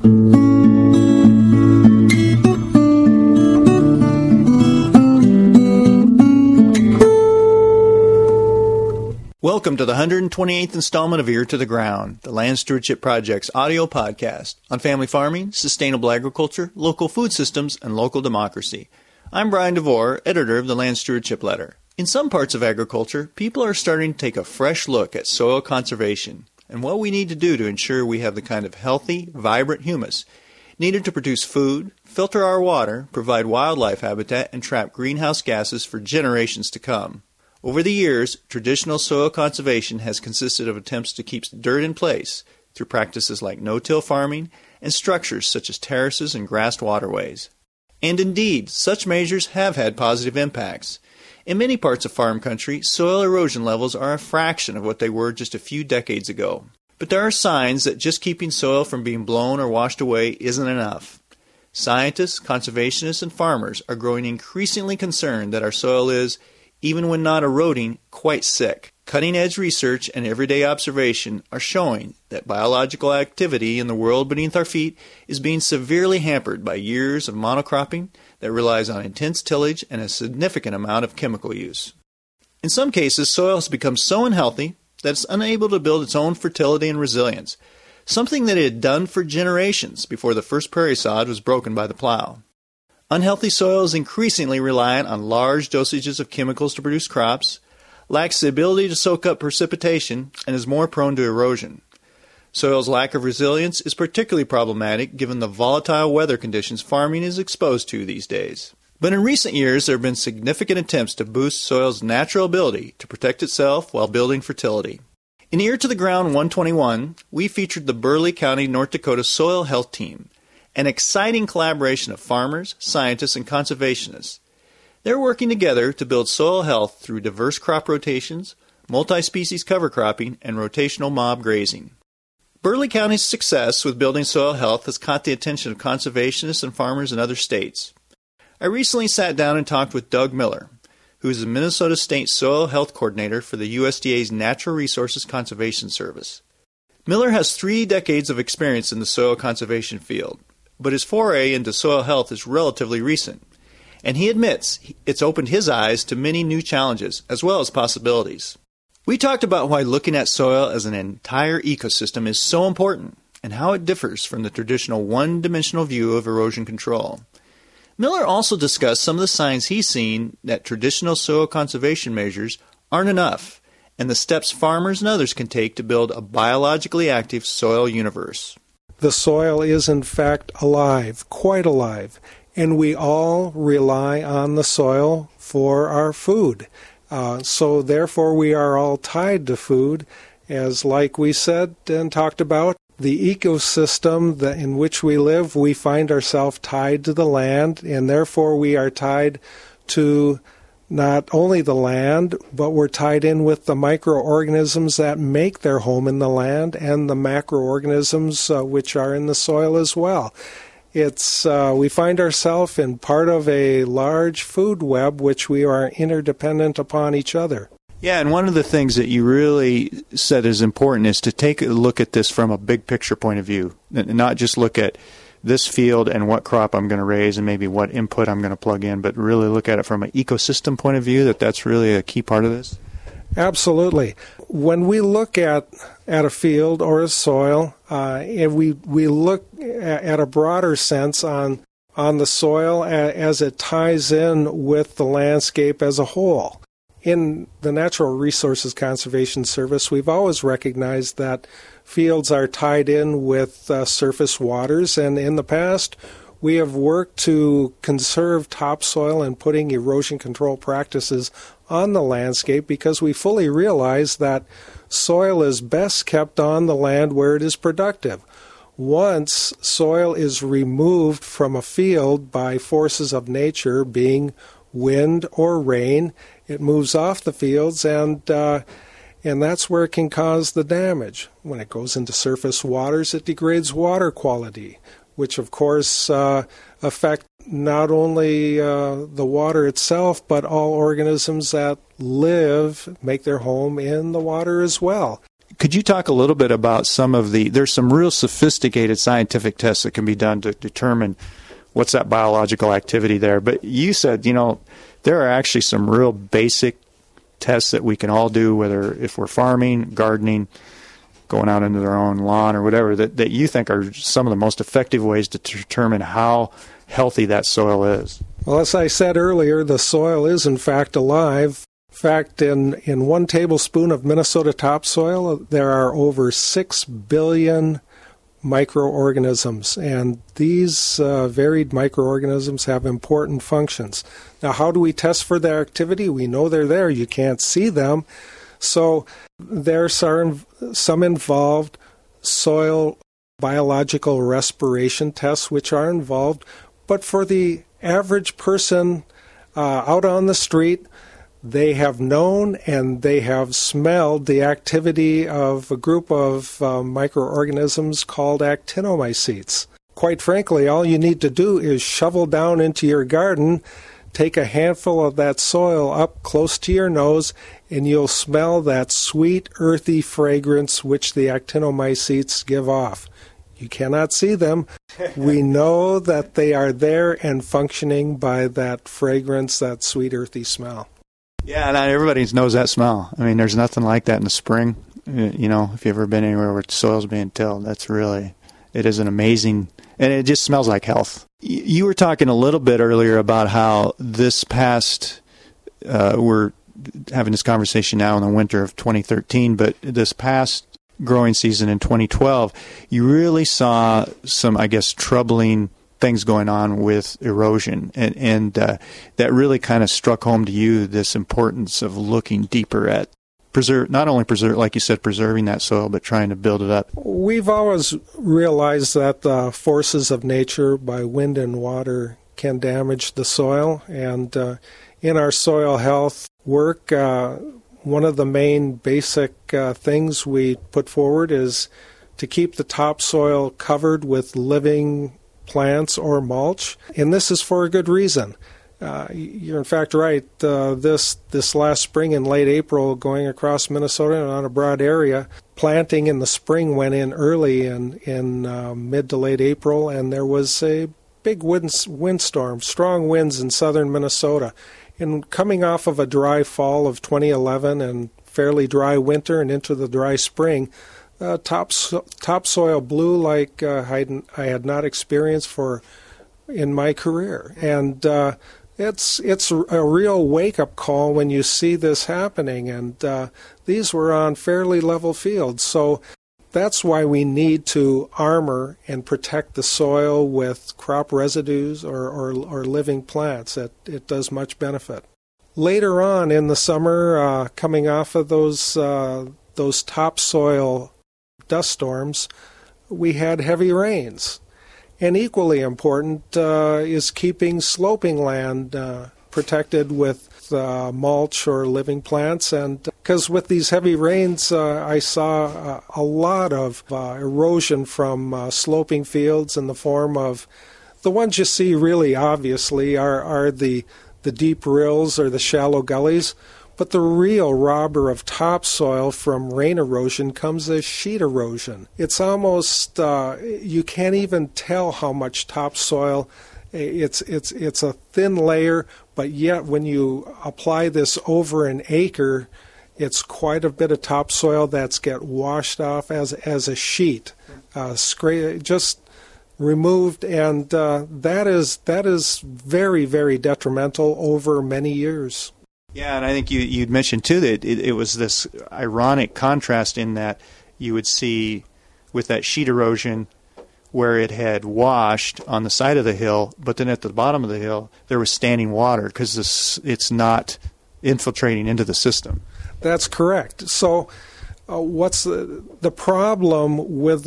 Welcome to the 128th installment of Ear to the Ground, the Land Stewardship Project's audio podcast on family farming, sustainable agriculture, local food systems, and local democracy. I'm Brian DeVore, editor of the Land Stewardship Letter. In some parts of agriculture, people are starting to take a fresh look at soil conservation and what we need to do to ensure we have the kind of healthy, vibrant humus needed to produce food, filter our water, provide wildlife habitat, and trap greenhouse gases for generations to come. Over the years, traditional soil conservation has consisted of attempts to keep dirt in place through practices like no-till farming and structures such as terraces and grassed waterways. And indeed, such measures have had positive impacts. In many parts of farm country, soil erosion levels are a fraction of what they were just a few decades ago. But there are signs that just keeping soil from being blown or washed away isn't enough. Scientists, conservationists, and farmers are growing increasingly concerned that our soil is, even when not eroding, quite sick. Cutting edge research and everyday observation are showing that biological activity in the world beneath our feet is being severely hampered by years of monocropping that relies on intense tillage and a significant amount of chemical use. In some cases, soil has become so unhealthy that it's unable to build its own fertility and resilience, something that it had done for generations before the first prairie sod was broken by the plow. Unhealthy soil is increasingly reliant on large dosages of chemicals to produce crops, lacks the ability to soak up precipitation, and is more prone to erosion. Soil's lack of resilience is particularly problematic given the volatile weather conditions farming is exposed to these days. But in recent years, there have been significant attempts to boost soil's natural ability to protect itself while building fertility. In Ear to the Ground 121, we featured the Burleigh County, North Dakota Soil Health Team an exciting collaboration of farmers, scientists, and conservationists. They're working together to build soil health through diverse crop rotations, multi species cover cropping, and rotational mob grazing. Burleigh County's success with building soil health has caught the attention of conservationists and farmers in other states. I recently sat down and talked with Doug Miller, who is the Minnesota State Soil Health Coordinator for the USDA's Natural Resources Conservation Service. Miller has three decades of experience in the soil conservation field but his foray into soil health is relatively recent, and he admits it's opened his eyes to many new challenges as well as possibilities. We talked about why looking at soil as an entire ecosystem is so important and how it differs from the traditional one dimensional view of erosion control. Miller also discussed some of the signs he's seen that traditional soil conservation measures aren't enough and the steps farmers and others can take to build a biologically active soil universe. The soil is, in fact, alive, quite alive, and we all rely on the soil for our food. Uh, so, therefore, we are all tied to food, as, like we said and talked about, the ecosystem that in which we live, we find ourselves tied to the land, and therefore we are tied to not only the land, but we're tied in with the microorganisms that make their home in the land and the macroorganisms uh, which are in the soil as well. It's uh, we find ourselves in part of a large food web which we are interdependent upon each other. Yeah, and one of the things that you really said is important is to take a look at this from a big picture point of view, and not just look at this field and what crop I'm going to raise and maybe what input I'm going to plug in, but really look at it from an ecosystem point of view. That that's really a key part of this. Absolutely. When we look at at a field or a soil, uh, and we we look at a broader sense on on the soil as it ties in with the landscape as a whole. In the Natural Resources Conservation Service, we've always recognized that fields are tied in with uh, surface waters, and in the past, we have worked to conserve topsoil and putting erosion control practices on the landscape because we fully realize that soil is best kept on the land where it is productive. Once soil is removed from a field by forces of nature, being wind or rain, it moves off the fields and uh, and that's where it can cause the damage. When it goes into surface waters, it degrades water quality, which of course uh, affect not only uh, the water itself, but all organisms that live, make their home in the water as well. could you talk a little bit about some of the? There's some real sophisticated scientific tests that can be done to determine what's that biological activity there. But you said, you know, there are actually some real basic tests that we can all do, whether if we're farming, gardening, going out into their own lawn or whatever, that, that you think are some of the most effective ways to determine how healthy that soil is. Well, as I said earlier, the soil is in fact alive. In fact, in, in one tablespoon of Minnesota topsoil, there are over 6 billion microorganisms, and these uh, varied microorganisms have important functions. Now, how do we test for their activity? We know they're there, you can't see them. So, there's some involved soil biological respiration tests which are involved, but for the average person uh, out on the street, they have known and they have smelled the activity of a group of uh, microorganisms called actinomycetes. Quite frankly, all you need to do is shovel down into your garden, take a handful of that soil up close to your nose, and you'll smell that sweet, earthy fragrance which the actinomycetes give off. You cannot see them. we know that they are there and functioning by that fragrance, that sweet, earthy smell. Yeah, and everybody knows that smell. I mean, there's nothing like that in the spring. Uh, you know, if you've ever been anywhere where the soil's being tilled, that's really, it is an amazing, and it just smells like health. You were talking a little bit earlier about how this past, uh, we're having this conversation now in the winter of 2013, but this past growing season in 2012, you really saw some, I guess, troubling things going on with erosion, and and uh, that really kind of struck home to you this importance of looking deeper at preserve not only preserve like you said preserving that soil but trying to build it up. We've always realized that the forces of nature by wind and water can damage the soil. And uh, in our soil health work uh, one of the main basic uh, things we put forward is to keep the topsoil covered with living plants or mulch, and this is for a good reason. Uh, you're in fact right. Uh, this this last spring in late April, going across Minnesota and on a broad area, planting in the spring went in early in in uh, mid to late April, and there was a big wind windstorm, strong winds in southern Minnesota. And coming off of a dry fall of 2011 and fairly dry winter and into the dry spring, uh, top topsoil blew like uh, I, I had not experienced for in my career, and uh, it's it's a real wake up call when you see this happening. And uh, these were on fairly level fields, so that's why we need to armor and protect the soil with crop residues or, or, or living plants. It, it does much benefit. Later on in the summer, uh, coming off of those uh, those topsoil dust storms, we had heavy rains. And equally important uh, is keeping sloping land uh, protected with uh, mulch or living plants. And because with these heavy rains, uh, I saw uh, a lot of uh, erosion from sloping fields in the form of the ones you see really obviously are, are the, the deep rills or the shallow gullies. But the real robber of topsoil from rain erosion comes as sheet erosion. It's almost, uh, you can't even tell how much topsoil. It's, it's, it's a thin layer, but yet when you apply this over an acre, it's quite a bit of topsoil that's get washed off as, as a sheet. Uh, scra- just removed, and uh, that is that is very very detrimental over many years. Yeah, and I think you you'd mentioned too that it, it, was this ironic contrast in that you would see with that sheet erosion where it had washed on the side of the hill, but then at the bottom of the hill there was standing water because it's not infiltrating into the system. That's correct. So, uh, what's the the problem with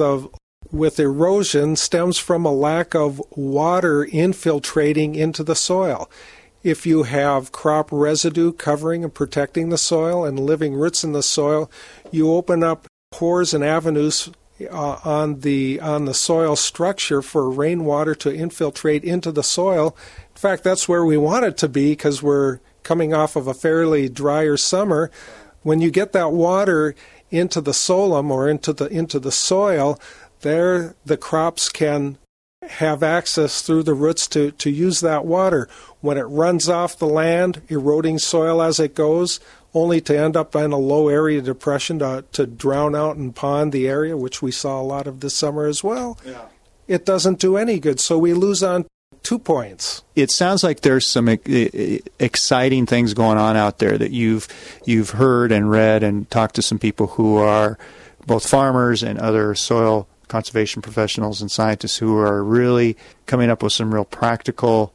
with erosion stems from a lack of water infiltrating into the soil if you have crop residue covering and protecting the soil and living roots in the soil, you open up pores and avenues uh, on the on the soil structure for rainwater to infiltrate into the soil. In fact, that's where we want it to be because we're coming off of a fairly drier summer. When you get that water into the solum or into the into the soil, there the crops can have access through the roots to, to use that water. When it runs off the land, eroding soil as it goes, only to end up in a low area depression to, to drown out and pond the area, which we saw a lot of this summer as well. Yeah. It doesn't do any good. So we lose on two points. It sounds like there's some exciting things going on out there that you've you've heard and read and talked to some people who are both farmers and other soil conservation professionals and scientists who are really coming up with some real practical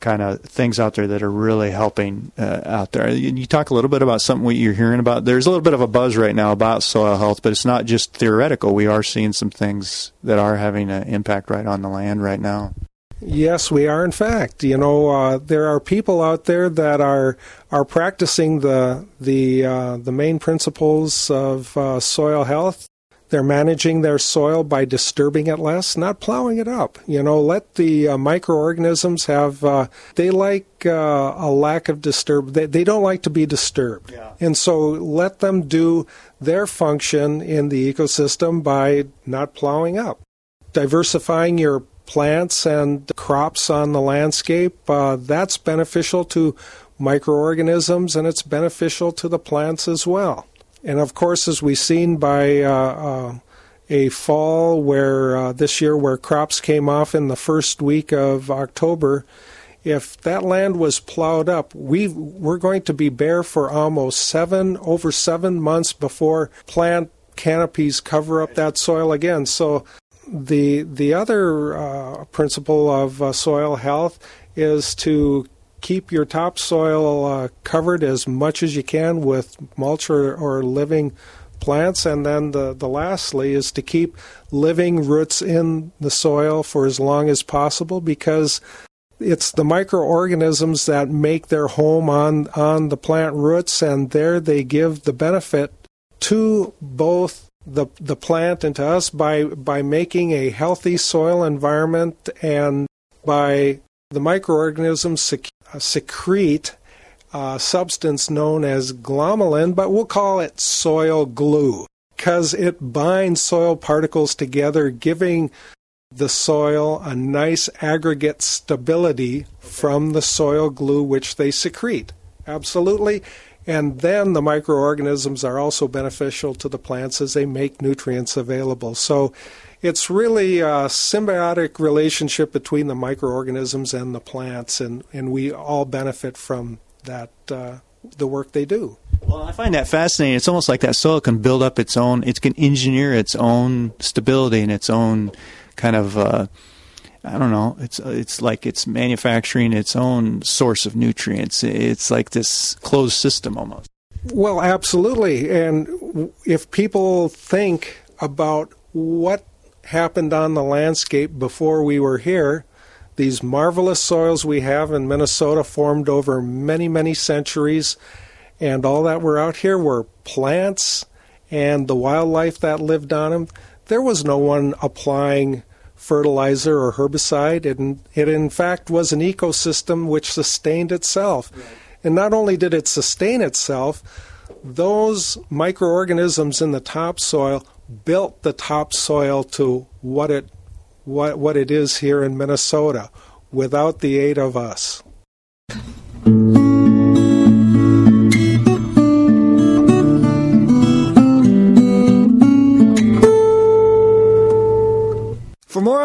kind of things out there that are really helping uh, out there. You, you, talk a little bit about something you're hearing about. There's a little bit of a buzz right now about soil health, but it's not just theoretical. We are seeing some things that are having an impact right on the land right now. Yes, we are. In fact, you know, uh, there are people out there that are are practicing the the uh, the main principles of uh, soil health they're managing their soil by disturbing it less, not plowing it up. You know, let the uh, microorganisms have, uh, they like uh, a lack of disturb. They, they don't like to be disturbed. Yeah. And so let them do their function in the ecosystem by not plowing up. Diversifying your plants and crops on the landscape, uh, that's beneficial to microorganisms and it's beneficial to the plants as well. And of course, as we've seen by uh, uh, a fall where uh, this year where crops came off in the first week of October, if that land was plowed up, we we're going to be bare for almost seven over seven months before plant canopies cover up that soil again. So the the other uh, principle of uh, soil health is to keep your topsoil uh, covered as much as you can with mulch or, or living plants. And then the, the lastly is to keep living roots in the soil for as long as possible because it's the microorganisms that make their home on, on the plant roots, and there they give the benefit to both the the plant and to us by by making a healthy soil environment and by the microorganisms sec- uh, secrete a substance known as glomalin, but we'll call it soil glue because it binds soil particles together, giving the soil a nice aggregate stability from the soil glue which they secrete. Absolutely. And then the microorganisms are also beneficial to the plants as they make nutrients available. So it's really a symbiotic relationship between the microorganisms and the plants, and, and we all benefit from that, uh, the work they do. Well, I find that fascinating. It's almost like that soil can build up its own, it can engineer its own stability and its own kind of. Uh, I don't know. It's it's like it's manufacturing its own source of nutrients. It's like this closed system almost. Well, absolutely. And if people think about what happened on the landscape before we were here. These marvelous soils we have in Minnesota formed over many, many centuries, and all that were out here were plants and the wildlife that lived on them. There was no one applying fertilizer or herbicide. It, it in fact was an ecosystem which sustained itself. Right. And not only did it sustain itself, those microorganisms in the topsoil built the topsoil to what it what what it is here in Minnesota without the aid of us.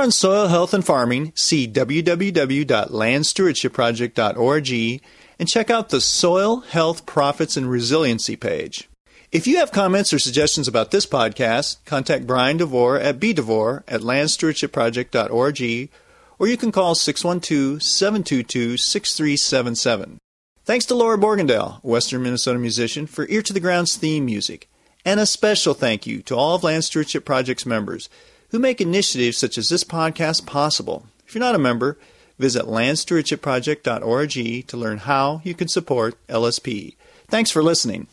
On soil health and farming, see www.landstewardshipproject.org and check out the Soil Health Profits and Resiliency page. If you have comments or suggestions about this podcast, contact Brian DeVore at bdevore at landstewardshipproject.org or you can call 612 722 6377. Thanks to Laura Borgendale, Western Minnesota musician, for Ear to the Ground's theme music. And a special thank you to all of Land Stewardship Project's members who make initiatives such as this podcast possible. If you're not a member, visit landstewardshipproject.org to learn how you can support LSP. Thanks for listening.